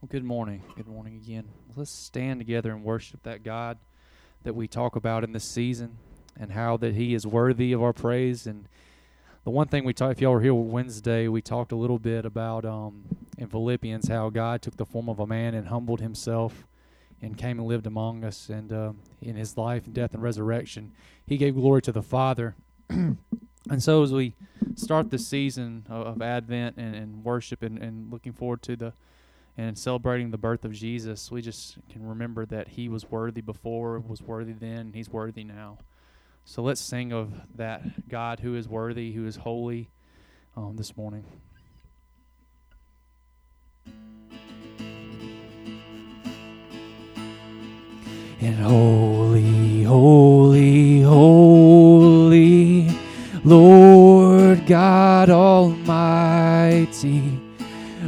Well, good morning. Good morning again. Let's stand together and worship that God that we talk about in this season and how that He is worthy of our praise. And the one thing we talked, if y'all were here Wednesday, we talked a little bit about um, in Philippians how God took the form of a man and humbled Himself and came and lived among us. And uh, in His life, and death, and resurrection, He gave glory to the Father. and so as we start the season of, of Advent and, and worship and, and looking forward to the and celebrating the birth of Jesus, we just can remember that He was worthy before, was worthy then, He's worthy now. So let's sing of that God who is worthy, who is holy um, this morning. And holy, holy, holy, Lord God Almighty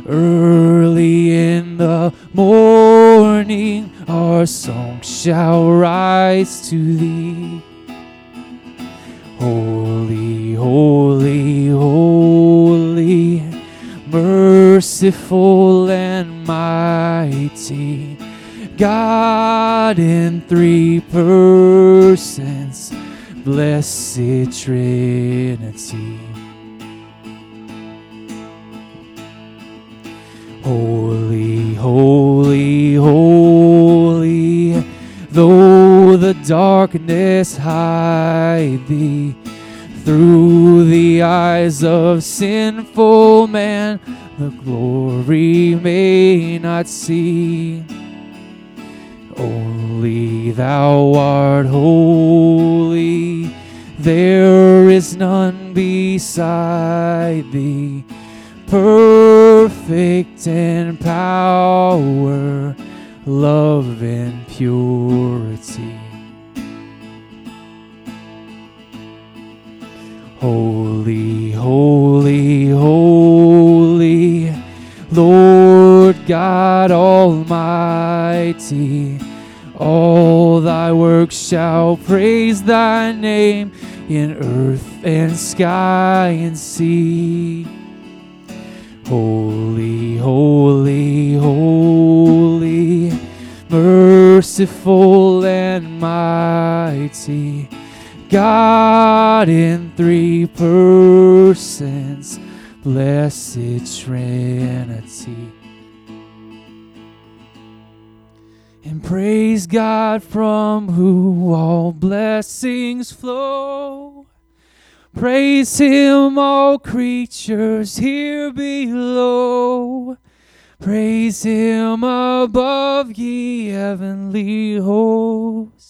Early our song shall rise to thee. Holy, holy, holy, merciful and mighty, God in three persons, blessed Trinity. Holy, darkness hide thee, through the eyes of sinful man, the glory may not see. Only thou art holy, there is none beside thee perfect in power, love and purity. Holy, holy, holy, Lord God Almighty, all thy works shall praise thy name in earth and sky and sea. Holy, holy, holy, merciful and mighty, God in three persons, blessed Trinity. And praise God from whom all blessings flow. Praise him, all creatures here below. Praise him above, ye heavenly hosts.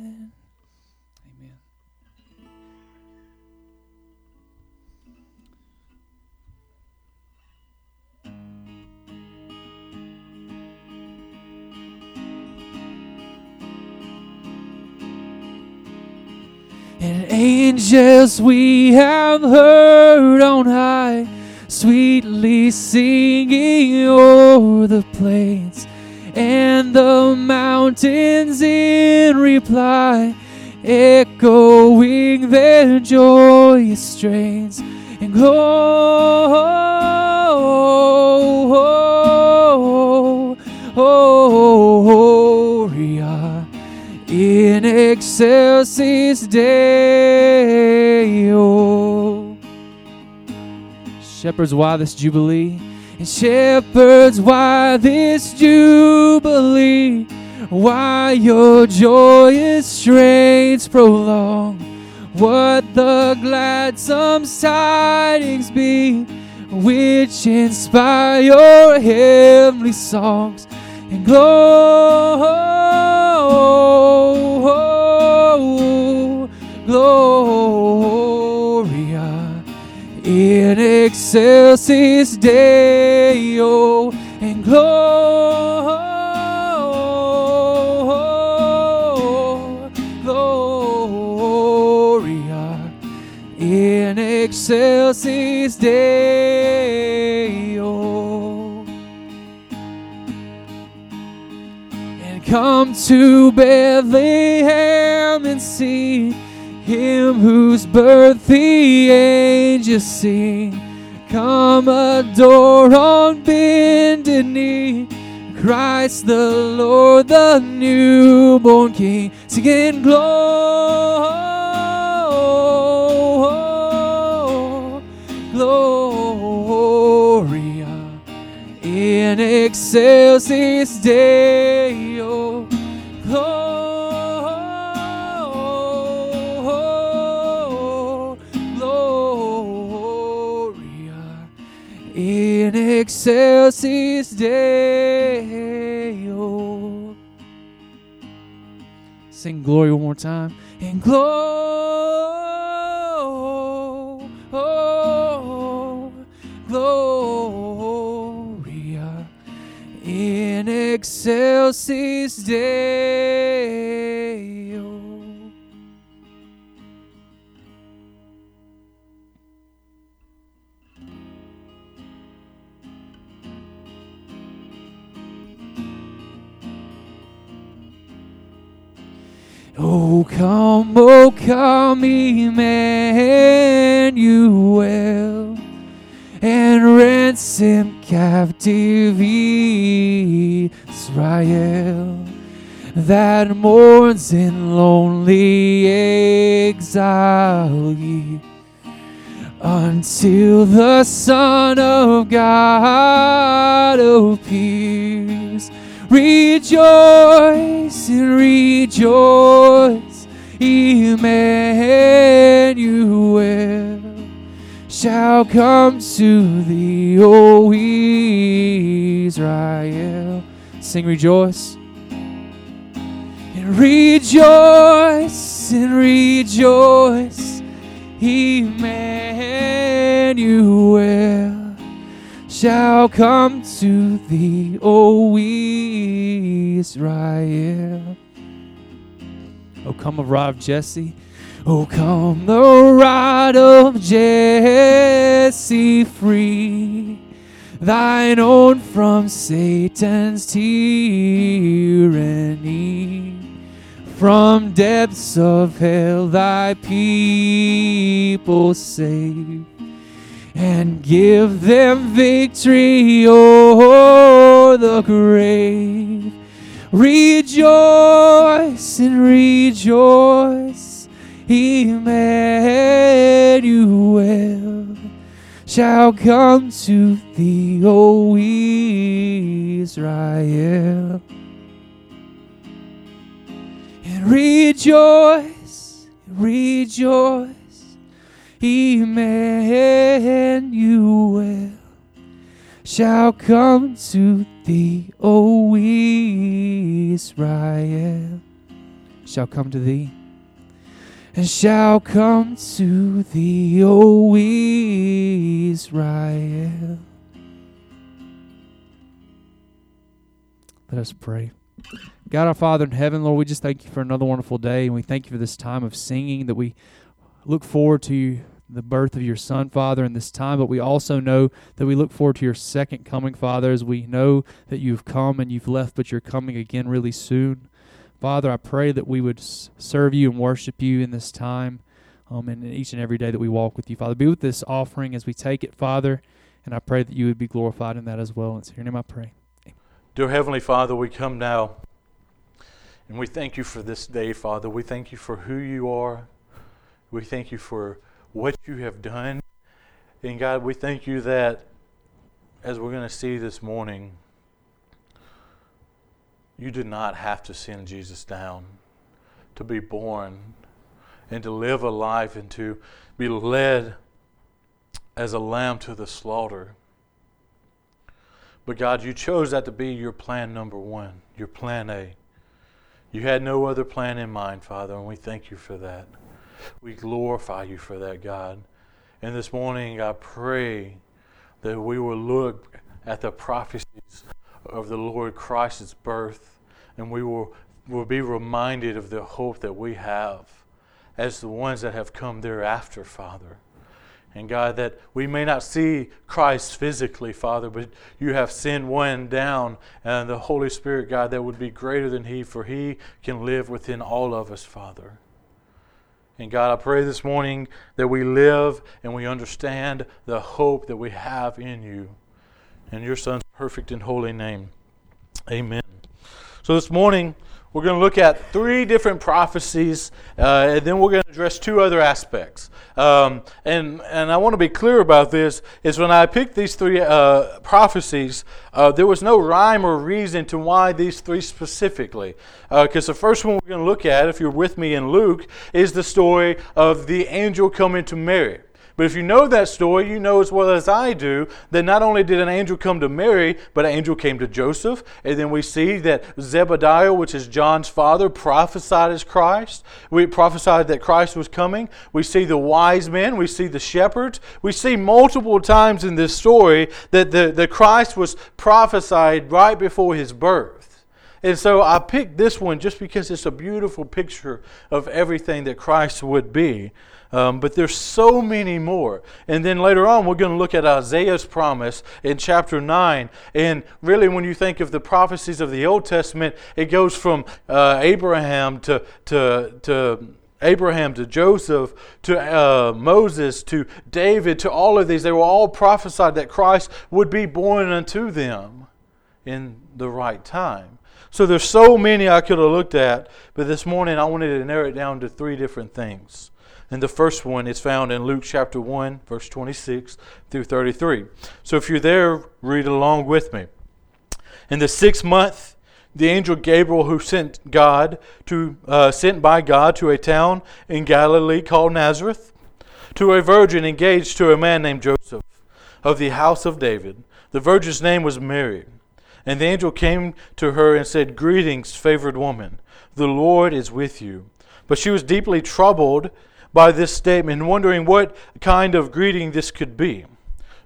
And angels we have heard on high, sweetly singing o'er the plains, and the mountains in reply, echoing their joyous strains, and gloria excelsis Deo. Shepherds, why this jubilee? And shepherds, why this jubilee? Why your joyous strains prolong? What the gladsome tidings be, which inspire your heavenly songs and gloria in excelsis Deo and gloria in excelsis Deo. Come to Bethlehem and see. Him whose birth the angels sing. Come adore on bended knee. Christ the Lord, the newborn King, singing glory, in excelsis Deo. In excelsis Deo. Sing glory one more time. In glory, gloria in excelsis Deo. Oh, come, oh, come, Emmanuel, and ransom captive Israel that mourns in lonely exile until the Son of God appears. Rejoice and rejoice, Emmanuel shall come to thee, O Israel. Sing rejoice. And rejoice and rejoice, Emmanuel shall come to thee, O Israel. O come of Jesse, O come the rod of Jesse free, thine own from Satan's tyranny. From depths of hell thy people save and give them victory o'er the grave. Rejoice and rejoice, Emmanuel shall come to thee, O Israel. And rejoice, rejoice. Emmanuel shall come to thee, O Israel, shall come to thee, and shall come to thee, O Israel. Let us pray. God our Father in heaven, Lord, we just thank you for another wonderful day, and we thank you for this time of singing that we look forward to the birth of your son, Father, in this time, but we also know that we look forward to your second coming, Father, as we know that you've come and you've left, but you're coming again really soon. Father, I pray that we would serve you and worship you in this time um, and in each and every day that we walk with you, Father. Be with this offering as we take it, Father, and I pray that you would be glorified in that as well. It's your name I pray. Dear Heavenly Father, we come now and we thank you for this day, Father. We thank you for who you are. We thank you for what you have done. And God, we thank you that, as we're going to see this morning, you did not have to send Jesus down to be born and to live a life and to be led as a lamb to the slaughter. But God, you chose that to be your plan number one, your plan A. You had no other plan in mind, Father, and we thank you for that. We glorify you for that, God. And this morning, I pray that we will look at the prophecies of the Lord Christ's birth, and we will, will be reminded of the hope that we have as the ones that have come thereafter, Father. And God, that we may not see Christ physically, Father, but you have sent one down, and the Holy Spirit, God, that would be greater than He, for He can live within all of us, Father. And God, I pray this morning that we live and we understand the hope that we have in you. In your Son's perfect and holy name. Amen. So this morning, we're going to look at three different prophecies, uh, and then we're going to address two other aspects. Um, and, and I want to be clear about this, is when I picked these three uh, prophecies, uh, there was no rhyme or reason to why these three specifically. Because uh, the first one we're going to look at, if you're with me in Luke, is the story of the angel coming to Mary. But if you know that story, you know as well as I do that not only did an angel come to Mary, but an angel came to Joseph. And then we see that Zebediah, which is John's father, prophesied as Christ. We prophesied that Christ was coming. We see the wise men, we see the shepherds. We see multiple times in this story that the, the Christ was prophesied right before his birth. And so I picked this one just because it's a beautiful picture of everything that Christ would be. Um, but there's so many more. And then later on, we're going to look at Isaiah's promise in chapter 9. And really, when you think of the prophecies of the Old Testament, it goes from uh, Abraham to, to, to Abraham to Joseph to uh, Moses to David to all of these. They were all prophesied that Christ would be born unto them in the right time. So there's so many I could have looked at, but this morning I wanted to narrow it down to three different things. And the first one is found in Luke chapter 1, verse 26 through 33. So if you're there, read along with me. In the sixth month, the angel Gabriel, who sent God to uh, sent by God to a town in Galilee called Nazareth, to a virgin engaged to a man named Joseph of the house of David. The virgin's name was Mary. And the angel came to her and said, Greetings, favored woman, the Lord is with you. But she was deeply troubled by this statement, wondering what kind of greeting this could be.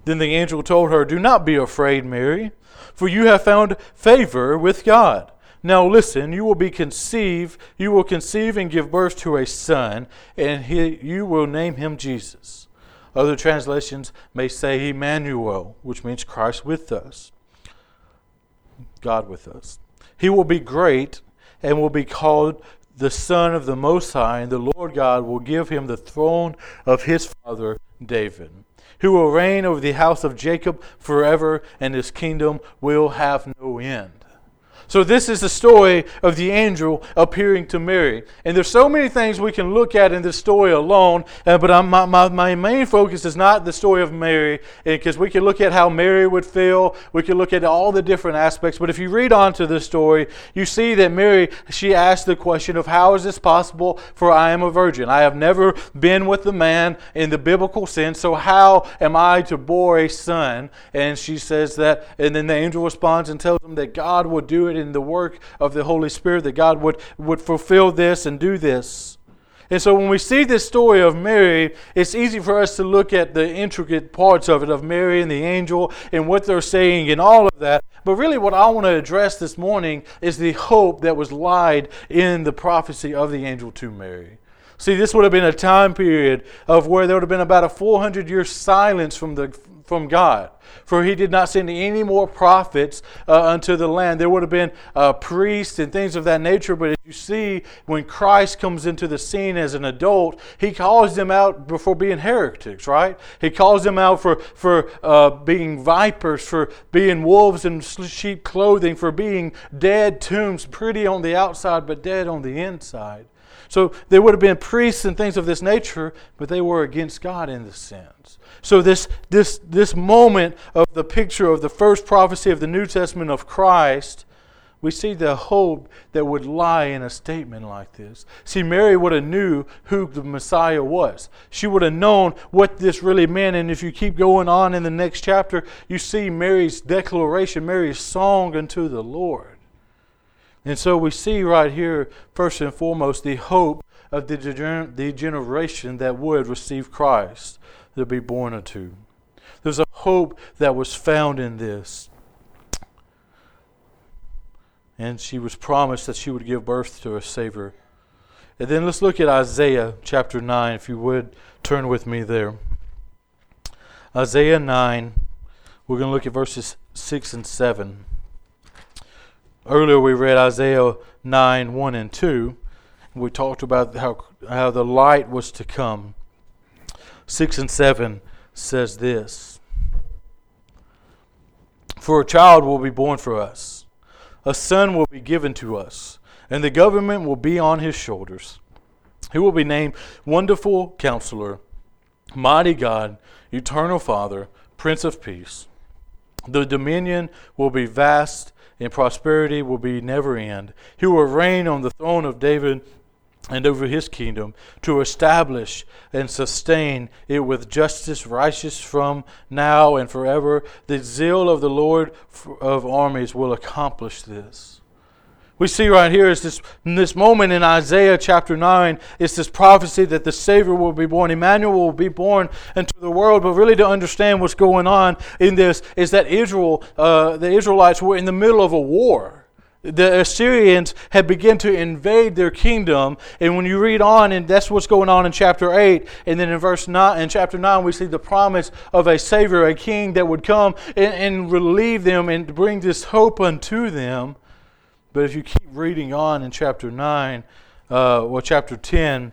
Then the angel told her, Do not be afraid, Mary, for you have found favor with God. Now listen, you will be conceived, you will conceive and give birth to a son, and he, you will name him Jesus. Other translations may say Emmanuel, which means Christ with us, God with us. He will be great and will be called the Son of the Most High, and the Lord God will give him the throne of his father David, who will reign over the house of Jacob forever, and his kingdom will have no end. So this is the story of the angel appearing to Mary. And there's so many things we can look at in this story alone, uh, but my, my, my main focus is not the story of Mary, because we can look at how Mary would feel, we can look at all the different aspects, but if you read on to this story, you see that Mary, she asked the question of how is this possible for I am a virgin? I have never been with a man in the biblical sense, so how am I to bore a son? And she says that, and then the angel responds and tells him that God will do it in the work of the Holy Spirit, that God would, would fulfill this and do this. And so when we see this story of Mary, it's easy for us to look at the intricate parts of it, of Mary and the angel and what they're saying and all of that. But really, what I want to address this morning is the hope that was lied in the prophecy of the angel to Mary. See, this would have been a time period of where there would have been about a 400 year silence from, the, from God for he did not send any more prophets uh, unto the land. There would have been uh, priests and things of that nature, but you see, when Christ comes into the scene as an adult, he calls them out before being heretics, right? He calls them out for, for uh, being vipers, for being wolves in sheep clothing, for being dead tombs, pretty on the outside, but dead on the inside. So there would have been priests and things of this nature, but they were against God in this sense. So this this this moment of the picture of the first prophecy of the New Testament of Christ, we see the hope that would lie in a statement like this. See, Mary would have knew who the Messiah was. She would have known what this really meant. And if you keep going on in the next chapter, you see Mary's declaration, Mary's song unto the Lord. And so we see right here, first and foremost, the hope of the, the generation that would receive Christ to be born unto. There's a hope that was found in this. And she was promised that she would give birth to a Savior. And then let's look at Isaiah chapter 9, if you would turn with me there. Isaiah 9, we're going to look at verses 6 and 7. Earlier we read Isaiah 9 1 and 2. we talked about how, how the light was to come. 6 and 7 says this For a child will be born for us, a son will be given to us, and the government will be on his shoulders. He will be named Wonderful Counselor, Mighty God, Eternal Father, Prince of Peace. The dominion will be vast, and prosperity will be never end. He will reign on the throne of David and over his kingdom to establish and sustain it with justice righteous from now and forever. The zeal of the Lord of armies will accomplish this we see right here is this, this moment in Isaiah chapter 9. It's this prophecy that the Savior will be born. Emmanuel will be born into the world. But really, to understand what's going on in this is that Israel, uh, the Israelites, were in the middle of a war. The Assyrians had begun to invade their kingdom, and when you read on, and that's what's going on in chapter eight, and then in verse nine, in chapter nine, we see the promise of a savior, a king that would come and, and relieve them and bring this hope unto them. But if you keep reading on in chapter 9, uh, well, chapter 10,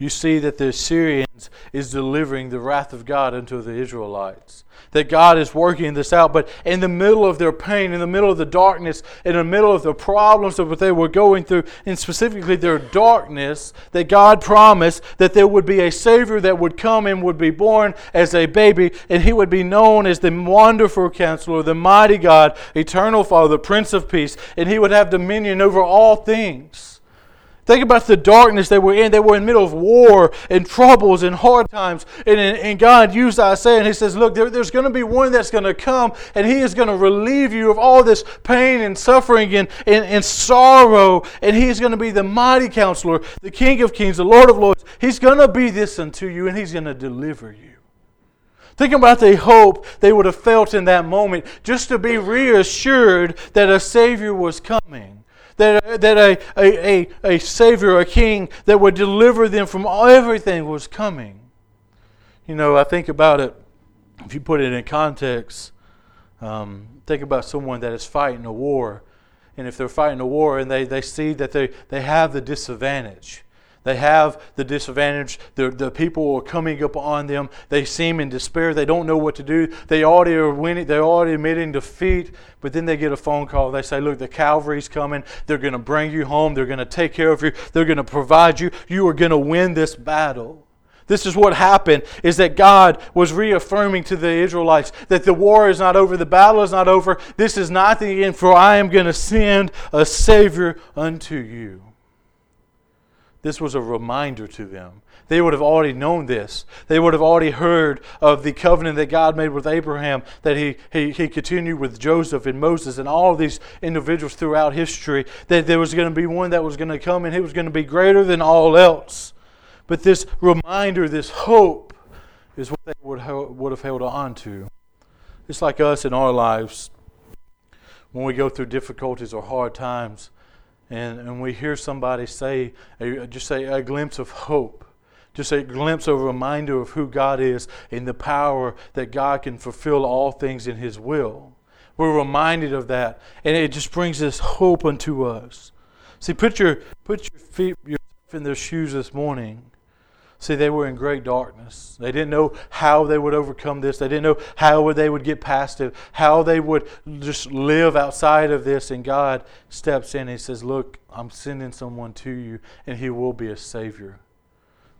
you see that the Assyrians is delivering the wrath of God unto the Israelites. That God is working this out, but in the middle of their pain, in the middle of the darkness, in the middle of the problems of what they were going through, and specifically their darkness, that God promised that there would be a Savior that would come and would be born as a baby, and he would be known as the wonderful counselor, the mighty God, eternal Father, the Prince of Peace, and he would have dominion over all things. Think about the darkness they were in. They were in the middle of war and troubles and hard times. And, and God used Isaiah and He says, Look, there, there's going to be one that's going to come and He is going to relieve you of all this pain and suffering and, and, and sorrow. And He is going to be the mighty counselor, the King of kings, the Lord of lords. He's going to be this unto you and He's going to deliver you. Think about the hope they would have felt in that moment just to be reassured that a Savior was coming that, that a, a, a, a Savior, a King that would deliver them from everything was coming. You know, I think about it, if you put it in context, um, think about someone that is fighting a war. And if they're fighting a war and they, they see that they, they have the disadvantage, they have the disadvantage. The, the people are coming up on them. They seem in despair. They don't know what to do. They already are winning. They're already admitting defeat. But then they get a phone call. They say, Look, the cavalry's coming. They're going to bring you home. They're going to take care of you. They're going to provide you. You are going to win this battle. This is what happened is that God was reaffirming to the Israelites that the war is not over, the battle is not over. This is not the end, for I am going to send a Savior unto you. This was a reminder to them. They would have already known this. They would have already heard of the covenant that God made with Abraham, that he, he, he continued with Joseph and Moses and all these individuals throughout history, that there was going to be one that was going to come and he was going to be greater than all else. But this reminder, this hope, is what they would, would have held on to. It's like us in our lives. When we go through difficulties or hard times, and, and we hear somebody say, just say a glimpse of hope, just a glimpse of a reminder of who God is and the power that God can fulfill all things in His will. We're reminded of that, and it just brings this hope unto us. See, put your put your feet in their shoes this morning See, they were in great darkness. They didn't know how they would overcome this. They didn't know how they would get past it, how they would just live outside of this. And God steps in and He says, Look, I'm sending someone to you, and He will be a Savior.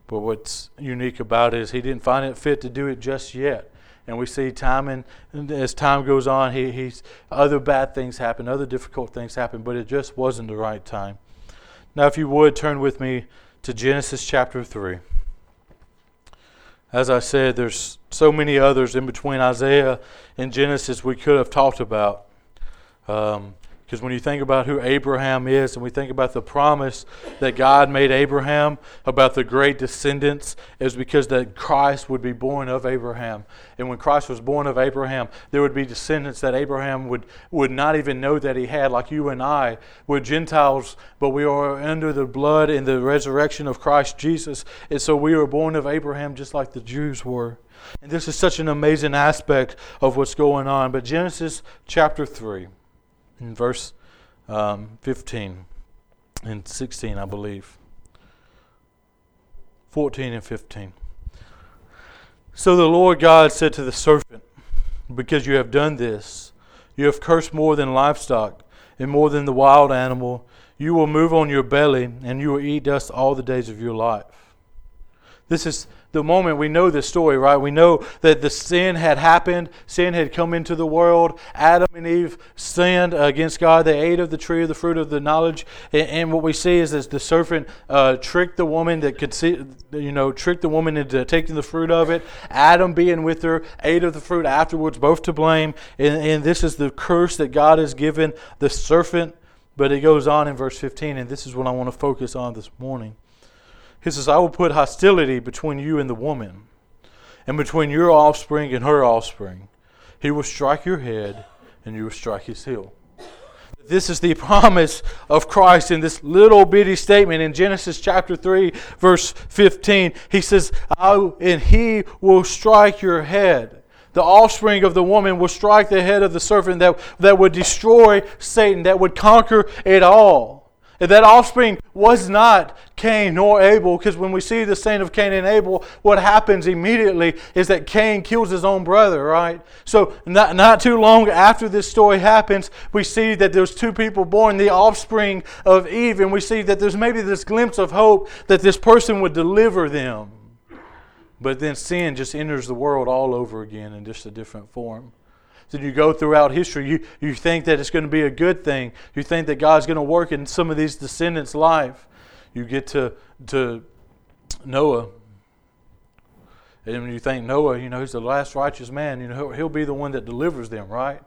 But what's unique about it is He didn't find it fit to do it just yet. And we see time and as time goes on, he, he's other bad things happen, other difficult things happen, but it just wasn't the right time. Now, if you would turn with me to Genesis chapter 3 as I said, there's so many others in between Isaiah and Genesis we could have talked about. Um, because when you think about who Abraham is, and we think about the promise that God made Abraham about the great descendants, is because that Christ would be born of Abraham. And when Christ was born of Abraham, there would be descendants that Abraham would, would not even know that he had, like you and I. We're Gentiles, but we are under the blood and the resurrection of Christ Jesus. And so we are born of Abraham just like the Jews were. And this is such an amazing aspect of what's going on. But Genesis chapter 3 in verse um, 15 and 16, I believe. 14 and 15. So the Lord God said to the serpent, Because you have done this, you have cursed more than livestock and more than the wild animal. You will move on your belly, and you will eat dust all the days of your life. This is the moment we know this story, right? We know that the sin had happened, sin had come into the world. Adam and Eve sinned against God. They ate of the tree of the fruit of the knowledge. And, what we see is, as the serpent uh, tricked the woman that could see, you know, tricked the woman into taking the fruit of it. Adam being with her ate of the fruit afterwards, both to blame. And, and this is the curse that God has given the serpent. But it goes on in verse 15, and this is what I want to focus on this morning. He says, I will put hostility between you and the woman, and between your offspring and her offspring. He will strike your head, and you will strike his heel. This is the promise of Christ in this little bitty statement in Genesis chapter 3, verse 15. He says, And he will strike your head. The offspring of the woman will strike the head of the serpent that, that would destroy Satan, that would conquer it all. That offspring was not Cain nor Abel, because when we see the sin of Cain and Abel, what happens immediately is that Cain kills his own brother, right? So, not, not too long after this story happens, we see that there's two people born, the offspring of Eve, and we see that there's maybe this glimpse of hope that this person would deliver them. But then sin just enters the world all over again in just a different form. Then you go throughout history, you, you think that it's going to be a good thing. You think that God's going to work in some of these descendants' life. You get to, to Noah. And you think Noah, you know, he's the last righteous man. You know, he'll, he'll be the one that delivers them, right?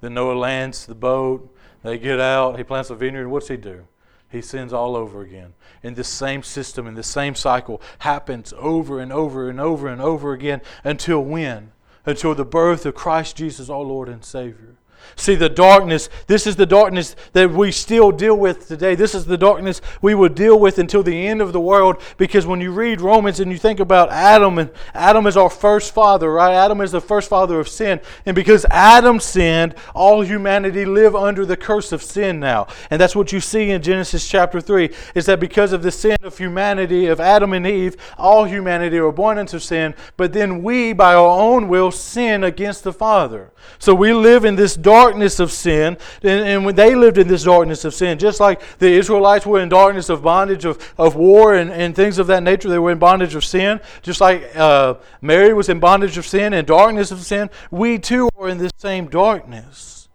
Then Noah lands the boat. They get out. He plants a vineyard. What's he do? He sins all over again. And this same system and this same cycle happens over and over and over and over again until when? Until the birth of Christ Jesus, our Lord and Savior. See, the darkness, this is the darkness that we still deal with today. This is the darkness we will deal with until the end of the world. Because when you read Romans and you think about Adam, and Adam is our first father, right? Adam is the first father of sin. And because Adam sinned, all humanity live under the curse of sin now. And that's what you see in Genesis chapter 3, is that because of the sin of humanity, of Adam and Eve, all humanity are born into sin. But then we, by our own will, sin against the Father. So we live in this darkness of sin, and, and, when they lived in this darkness of sin, just like the Israelites were in darkness of bondage of, of war and, and things of that nature, they were in bondage of sin. Just like uh, Mary was in bondage of sin and darkness of sin, we too are in this same darkness.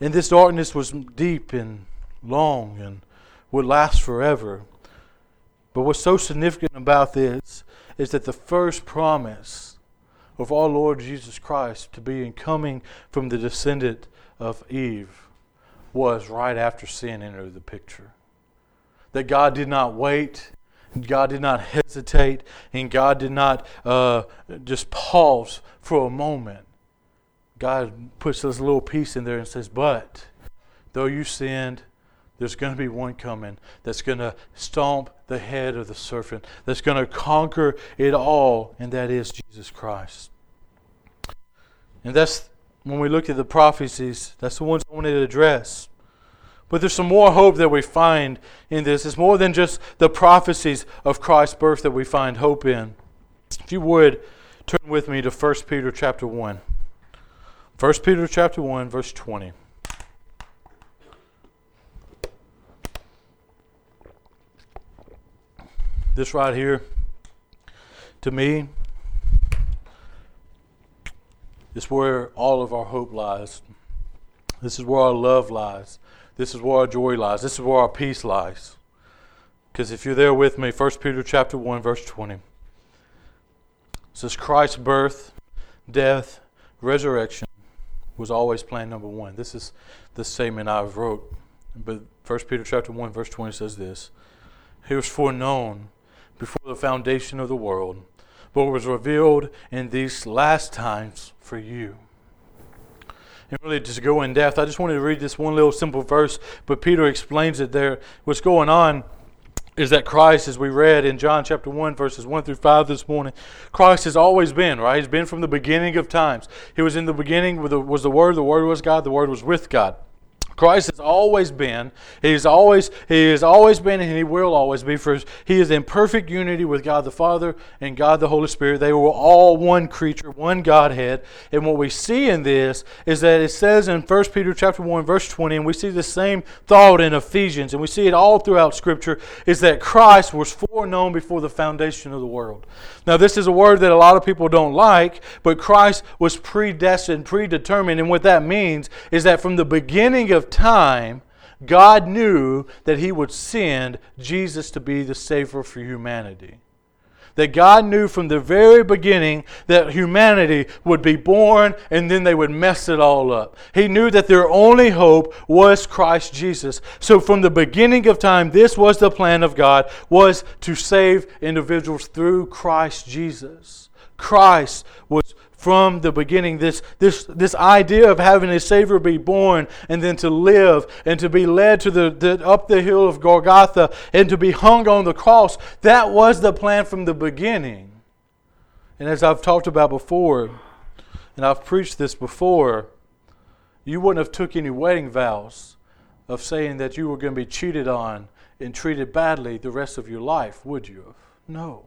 And this darkness was deep and long and would last forever. But what's so significant about this is that the first promise of our Lord Jesus Christ to be in coming from the descendant of Eve was right after sin entered the picture. That God did not wait, God did not hesitate, and God did not uh, just pause for a moment. God puts this little piece in there and says, But though you sinned, there's going to be one coming that's going to stomp the head of the serpent, that's going to conquer it all, and that is Jesus Christ. And that's when we look at the prophecies, that's the ones I wanted to address. But there's some more hope that we find in this. It's more than just the prophecies of Christ's birth that we find hope in. If you would, turn with me to 1 Peter chapter 1. 1 Peter chapter 1, verse 20. This right here, to me, is where all of our hope lies. This is where our love lies. This is where our joy lies. This is where our peace lies. Because if you're there with me, 1 Peter chapter 1, verse 20 says Christ's birth, death, resurrection was always plan number one. This is the statement I wrote. But 1 Peter chapter 1, verse 20 says this. He was foreknown before the foundation of the world, but was revealed in these last times for you. And really, just go in depth. I just wanted to read this one little simple verse, but Peter explains it there. What's going on is that Christ, as we read in John chapter 1, verses 1 through 5 this morning, Christ has always been, right? He's been from the beginning of times. He was in the beginning, with the, was the Word, the Word was God, the Word was with God. Christ has always been, He's always, He has always been, and He will always be. For He is in perfect unity with God the Father and God the Holy Spirit. They were all one creature, one Godhead. And what we see in this is that it says in 1 Peter chapter 1, verse 20, and we see the same thought in Ephesians, and we see it all throughout Scripture, is that Christ was foreknown before the foundation of the world. Now, this is a word that a lot of people don't like, but Christ was predestined, predetermined. And what that means is that from the beginning of time, God knew that He would send Jesus to be the Savior for humanity. That God knew from the very beginning that humanity would be born and then they would mess it all up. He knew that their only hope was Christ Jesus. So from the beginning of time, this was the plan of God, was to save individuals through Christ Jesus. Christ was from the beginning this, this, this idea of having a Savior be born and then to live and to be led to the, the, up the hill of Golgotha and to be hung on the cross. That was the plan from the beginning. And as I've talked about before, and I've preached this before, you wouldn't have took any wedding vows of saying that you were going to be cheated on and treated badly the rest of your life, would you? No.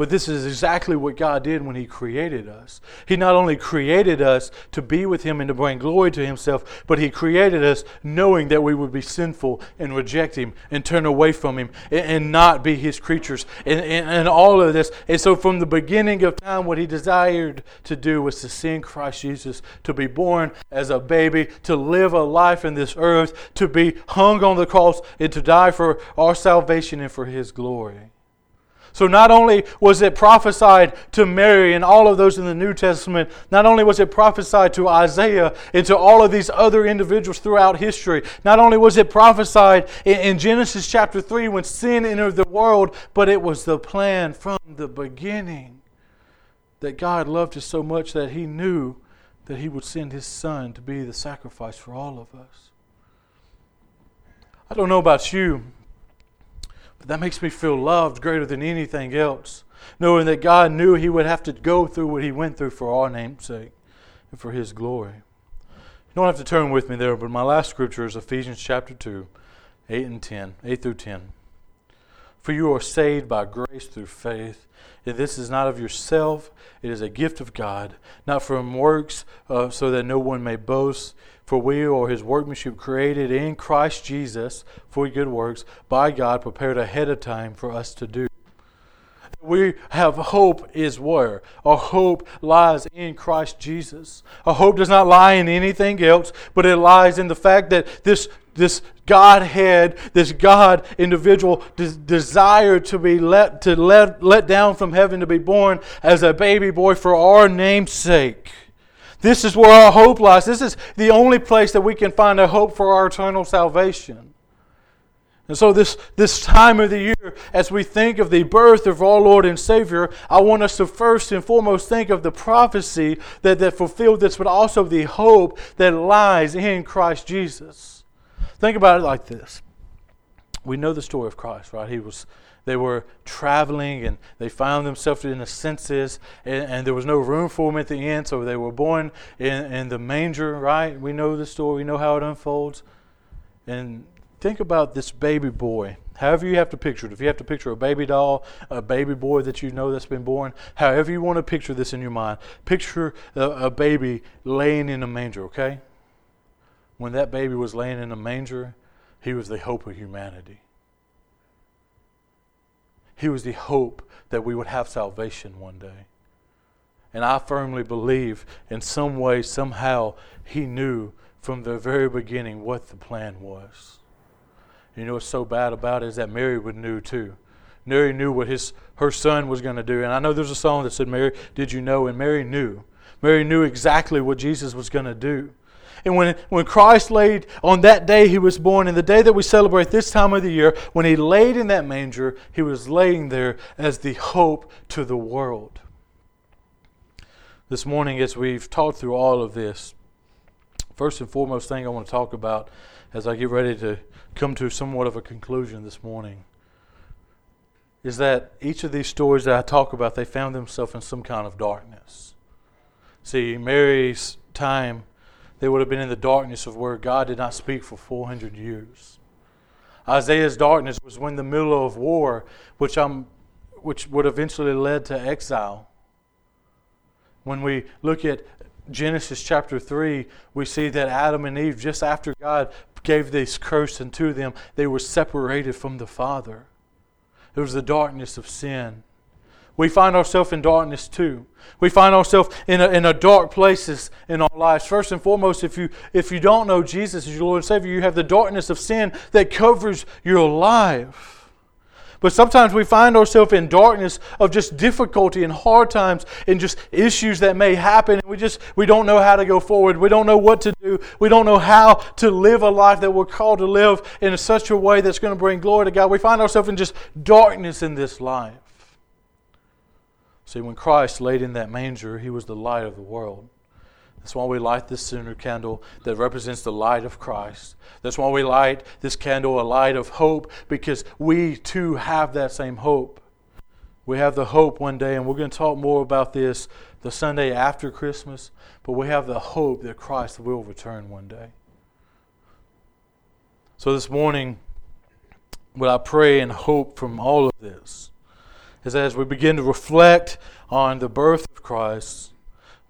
But this is exactly what God did when He created us. He not only created us to be with Him and to bring glory to Himself, but He created us knowing that we would be sinful and reject Him and turn away from Him and, and not be His creatures and, and, and all of this. And so, from the beginning of time, what He desired to do was to send Christ Jesus to be born as a baby, to live a life in this earth, to be hung on the cross, and to die for our salvation and for His glory. So not only was it prophesied to Mary and all of those in the New Testament, not only was it prophesied to Isaiah and to all of these other individuals throughout history, not only was it prophesied in, Genesis chapter 3 when sin entered the world, but it was the plan from the beginning that God loved us so much that he knew that he would send his son to be the sacrifice for all of us. I don't know about you, but that makes me feel loved greater than anything else, knowing that God knew He would have to go through what He went through for our name's sake and for His glory. You don't have to turn with me there, but my last scripture is Ephesians chapter 2, 8 and 10, 8 through 10. For you are saved by grace through faith. This is not of yourself, it is a gift of God, not from works, uh, so that no one may boast. For we are his workmanship created in Christ Jesus for good works by God, prepared ahead of time for us to do. We have hope is where? Our hope lies in Christ Jesus. Our hope does not lie in anything else, but it lies in the fact that this, this Godhead, this God individual des- desired to be let to let, let down from heaven to be born as a baby boy for our name's sake. This is where our hope lies. This is the only place that we can find a hope for our eternal salvation. And so, this, this time of the year, as we think of the birth of our Lord and Savior, I want us to first and foremost think of the prophecy that, that fulfilled this, but also the hope that lies in Christ Jesus. Think about it like this. We know the story of Christ, right? He was they were traveling and they found themselves in a census, and, and, there was no room for them at the end, so they were born in, in the manger, right? We know the story, we know how it unfolds. And think about this baby boy. However, you have to picture it. If you have to picture a baby doll, a baby boy that you know that's been born, however you want to picture this in your mind, picture a, a baby laying in a manger, okay? When that baby was laying in a manger, he was the hope of humanity. He was the hope that we would have salvation one day. And I firmly believe in some way, somehow, he knew from the very beginning what the plan was. You know what's so bad about it is that Mary would knew too. Mary knew what his her son was going to do. And I know there's a song that said, Mary, did you know? And Mary knew. Mary knew exactly what Jesus was going to do. And when, when Christ laid on that day he was born, and the day that we celebrate this time of the year, when he laid in that manger, he was laying there as the hope to the world. This morning, as we've talked through all of this, first and foremost thing I want to talk about as I get ready to come to somewhat of a conclusion this morning is that each of these stories that I talk about, they found themselves in some kind of darkness. See, Mary's time They would have been in the darkness of where God did not speak for 400 years. Isaiah's darkness was when the middle of war, which, I'm, which would eventually led to exile. When we look at Genesis chapter 3, we see that Adam and Eve, just after God gave this curse unto them, they were separated from the Father. It was the darkness of sin. We find ourselves in darkness too. We find ourselves in a, in a dark places in our lives. First and foremost, if you if you don't know Jesus as your Lord and Savior, you have the darkness of sin that covers your life. But sometimes we find ourselves in darkness of just difficulty and hard times and just issues that may happen. And we just we don't know how to go forward. We don't know what to do. We don't know how to live a life that we're called to live in such a way that's going to bring glory to God. We find ourselves in just darkness in this life. See, when Christ laid in that manger, he was the light of the world. That's why we light this center candle that represents the light of Christ. That's why we light this candle a light of hope because we too have that same hope. We have the hope one day, and we're going to talk more about this the Sunday after Christmas, but we have the hope that Christ will return one day. So this morning, what I pray and hope from all of this is as we begin to reflect on the birth of Christ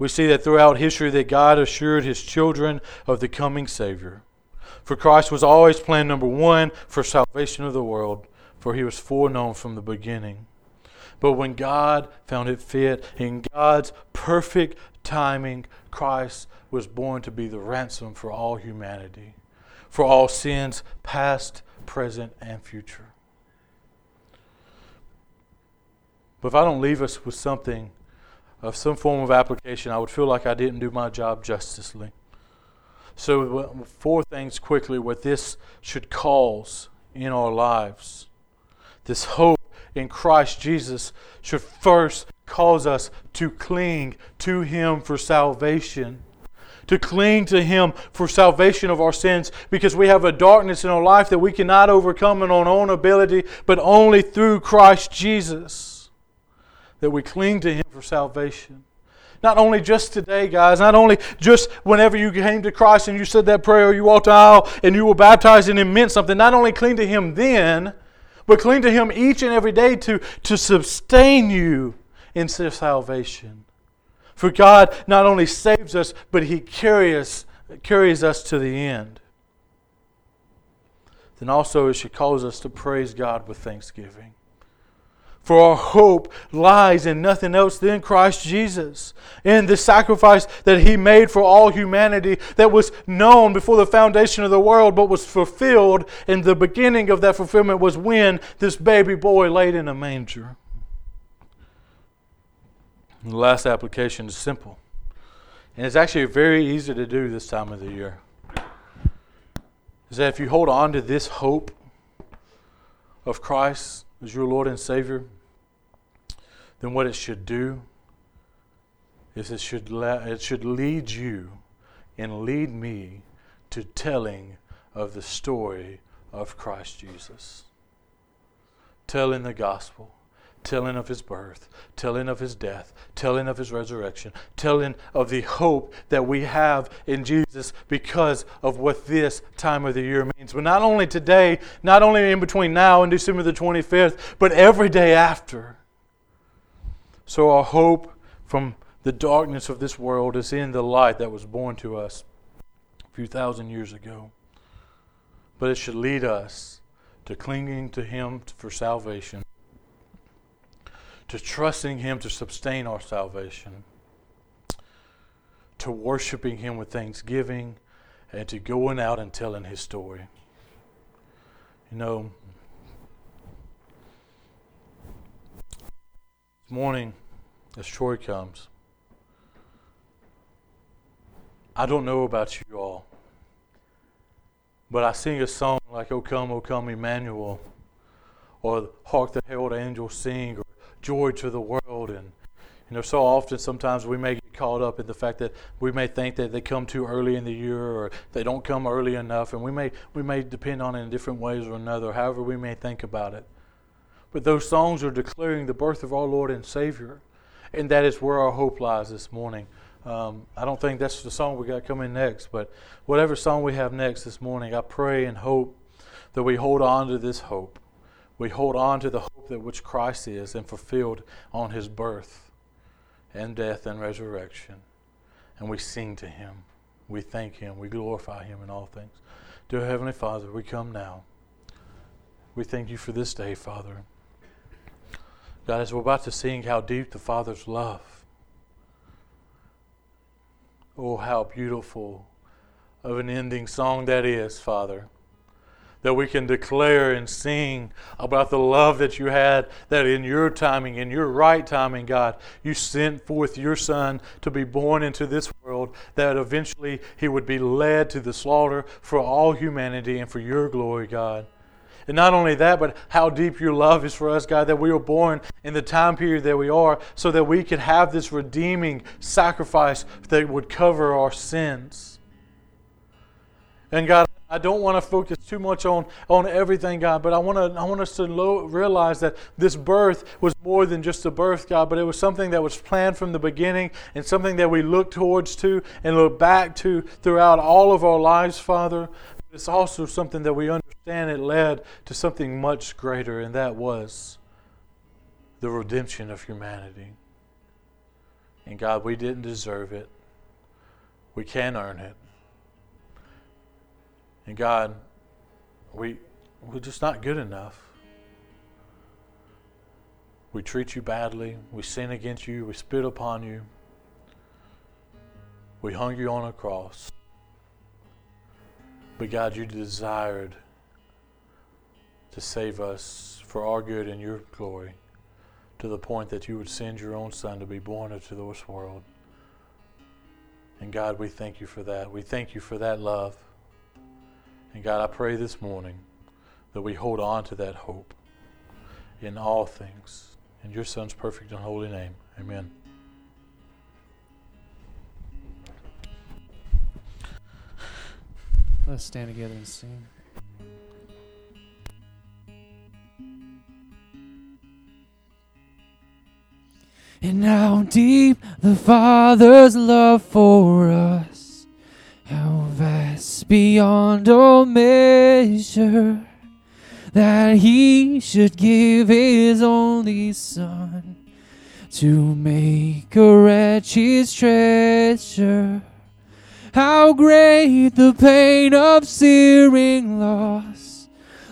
we see that throughout history that God assured his children of the coming Savior. For Christ was always plan number one for salvation of the world, for he was foreknown from the beginning. But when God found it fit, in God's perfect timing, Christ was born to be the ransom for all humanity, for all sins, past, present, and future. But if I don't leave us with something of some form of application, I would feel like I didn't do my job justly. So, four things quickly what this should cause in our lives. This hope in Christ Jesus should first cause us to cling to Him for salvation. To cling to Him for salvation of our sins because we have a darkness in our life that we cannot overcome in our own ability, but only through Christ Jesus that we cling to Him for salvation. Not only just today, guys, not only just whenever you came to Christ and you said that prayer, you walked aisle and you were baptized and it meant something. Not only cling to Him then, but cling to Him each and every day to, to sustain you in salvation. For God not only saves us, but He carries, carries us to the end. Then also it should cause us to praise God with thanksgiving. For our hope lies in nothing else than Christ Jesus, in the sacrifice that He made for all humanity that was known before the foundation of the world, but was fulfilled. And the beginning of that fulfillment was when this baby boy laid in a manger. And the last application is simple. And it's actually very easy to do this time of the year. Is that if you hold on to this hope of Christ, as your Lord and Savior, then what it should do is it should, la- it should lead you and lead me to telling of the story of Christ Jesus. Telling the gospel telling of his birth, telling of his death, telling of his resurrection, telling of the hope that we have in Jesus because of what this time of the year means. But not only today, not only in between now and December the 25th, but every day after. So our hope from the darkness of this world is in the light that was born to us a few thousand years ago. But it should lead us to clinging to Him for salvation to trusting Him to sustain our salvation, to worshiping Him with thanksgiving, and to going out and telling His story. You know, this morning, as Troy comes, I don't know about you all, but I sing a song like O Come, O Come, Emmanuel, or Hark the Herald Angels Sing, or joy to the world. And, you know, so often sometimes we may get caught up in the fact that we may think that they come too early in the year or they don't come early enough. And we may, we may depend on it in different ways or another, however we may think about it. But those songs are declaring the birth of our Lord and Savior. And that is where our hope lies this morning Um, I don't think that's the song we got coming next, but whatever song we have next this morning, I pray and hope that we hold on to this hope. We hold on to the hope that which Christ is and fulfilled on his birth and death and resurrection. And we sing to him. We thank him. We glorify him in all things. Dear Heavenly Father, we come now. We thank you for this day, Father. God, as we're about to sing how deep the Father's love. Oh, how beautiful of an ending song that is, Father that we can declare and sing about the love that you had, that in your timing, in your right timing, God, you sent forth your Son to be born into this world, that eventually he would be led to the slaughter for all humanity and for your glory, God. And not only that, but how deep your love is for us, God, that we were born in the time period that we are so that we could have this redeeming sacrifice that would cover our sins. And God, I don't want to focus too much on, on everything, God, but I want to I want us to realize that this birth was more than just a birth, God, but it was something that was planned from the beginning and something that we look towards to and look back to throughout all of our lives, Father. It's also something that we understand it led to something much greater, and that was the redemption of humanity. And God, we didn't deserve it. We can't earn it. And God, we, we're just not good enough. We treat you badly. We sin against you. We spit upon you. We hung you on a cross. But God, you desired to save us for our good and your glory to the point that you would send your own Son to be born into this world. And God, we thank you for that. We thank you for that love. And God, I pray this morning that we hold on to that hope in all things. In your Son's perfect and holy name. Amen. Let's stand together and sing. And how deep the Father's love for us how beyond all measure that he should give his only son to make a wretch his treasure. How great the pain of searing loss!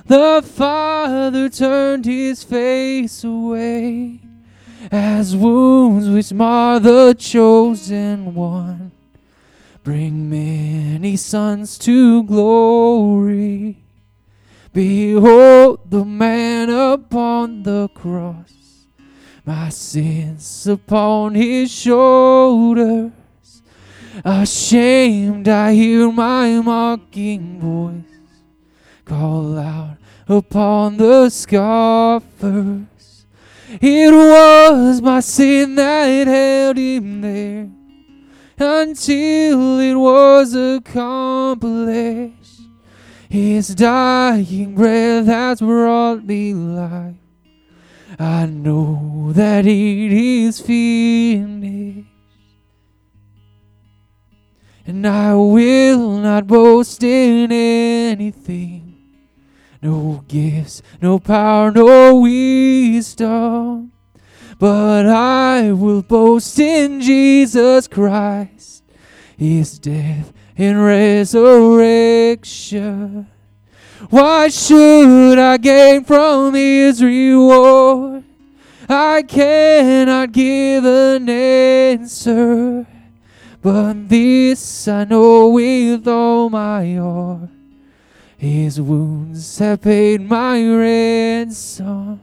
The Father turned his face away as wounds which mar the chosen one bring many sons to glory. Behold the man upon the cross, my sins upon his shoulders. Ashamed, I hear my mocking voice call out upon the scoffers. It was my sin that held him there until it was accomplished. His dying breath has brought me life. I know that it is finished. And I will not boast in anything. No gifts, no power, no wisdom but I will boast in Jesus Christ, his death and resurrection. Why should I gain from his reward? I cannot give an answer, but this I know with all my heart. His wounds have paid my ransom.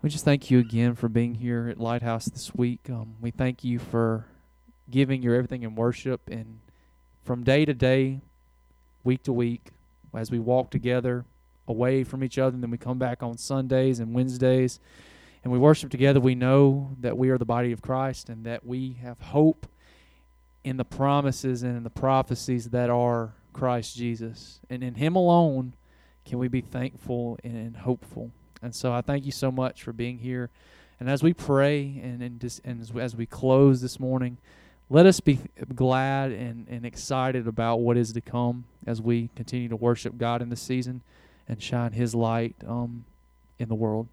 We just thank you again for being here at Lighthouse this week. Um, we thank you for giving your everything in worship and from day to day, week to week, as we walk together away from each other, and then we come back on Sundays and Wednesdays and we worship together, we know that we are the body of Christ and that we have hope in the promises and in the prophecies that are Christ Jesus. And in Him alone can we be thankful and hopeful. And so I thank you so much for being here. And as we pray and, and, just, and as, as we close this morning, let us be glad and, and excited about what is to come as we continue to worship God in this season and shine His light um, in the world.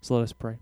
So let us pray.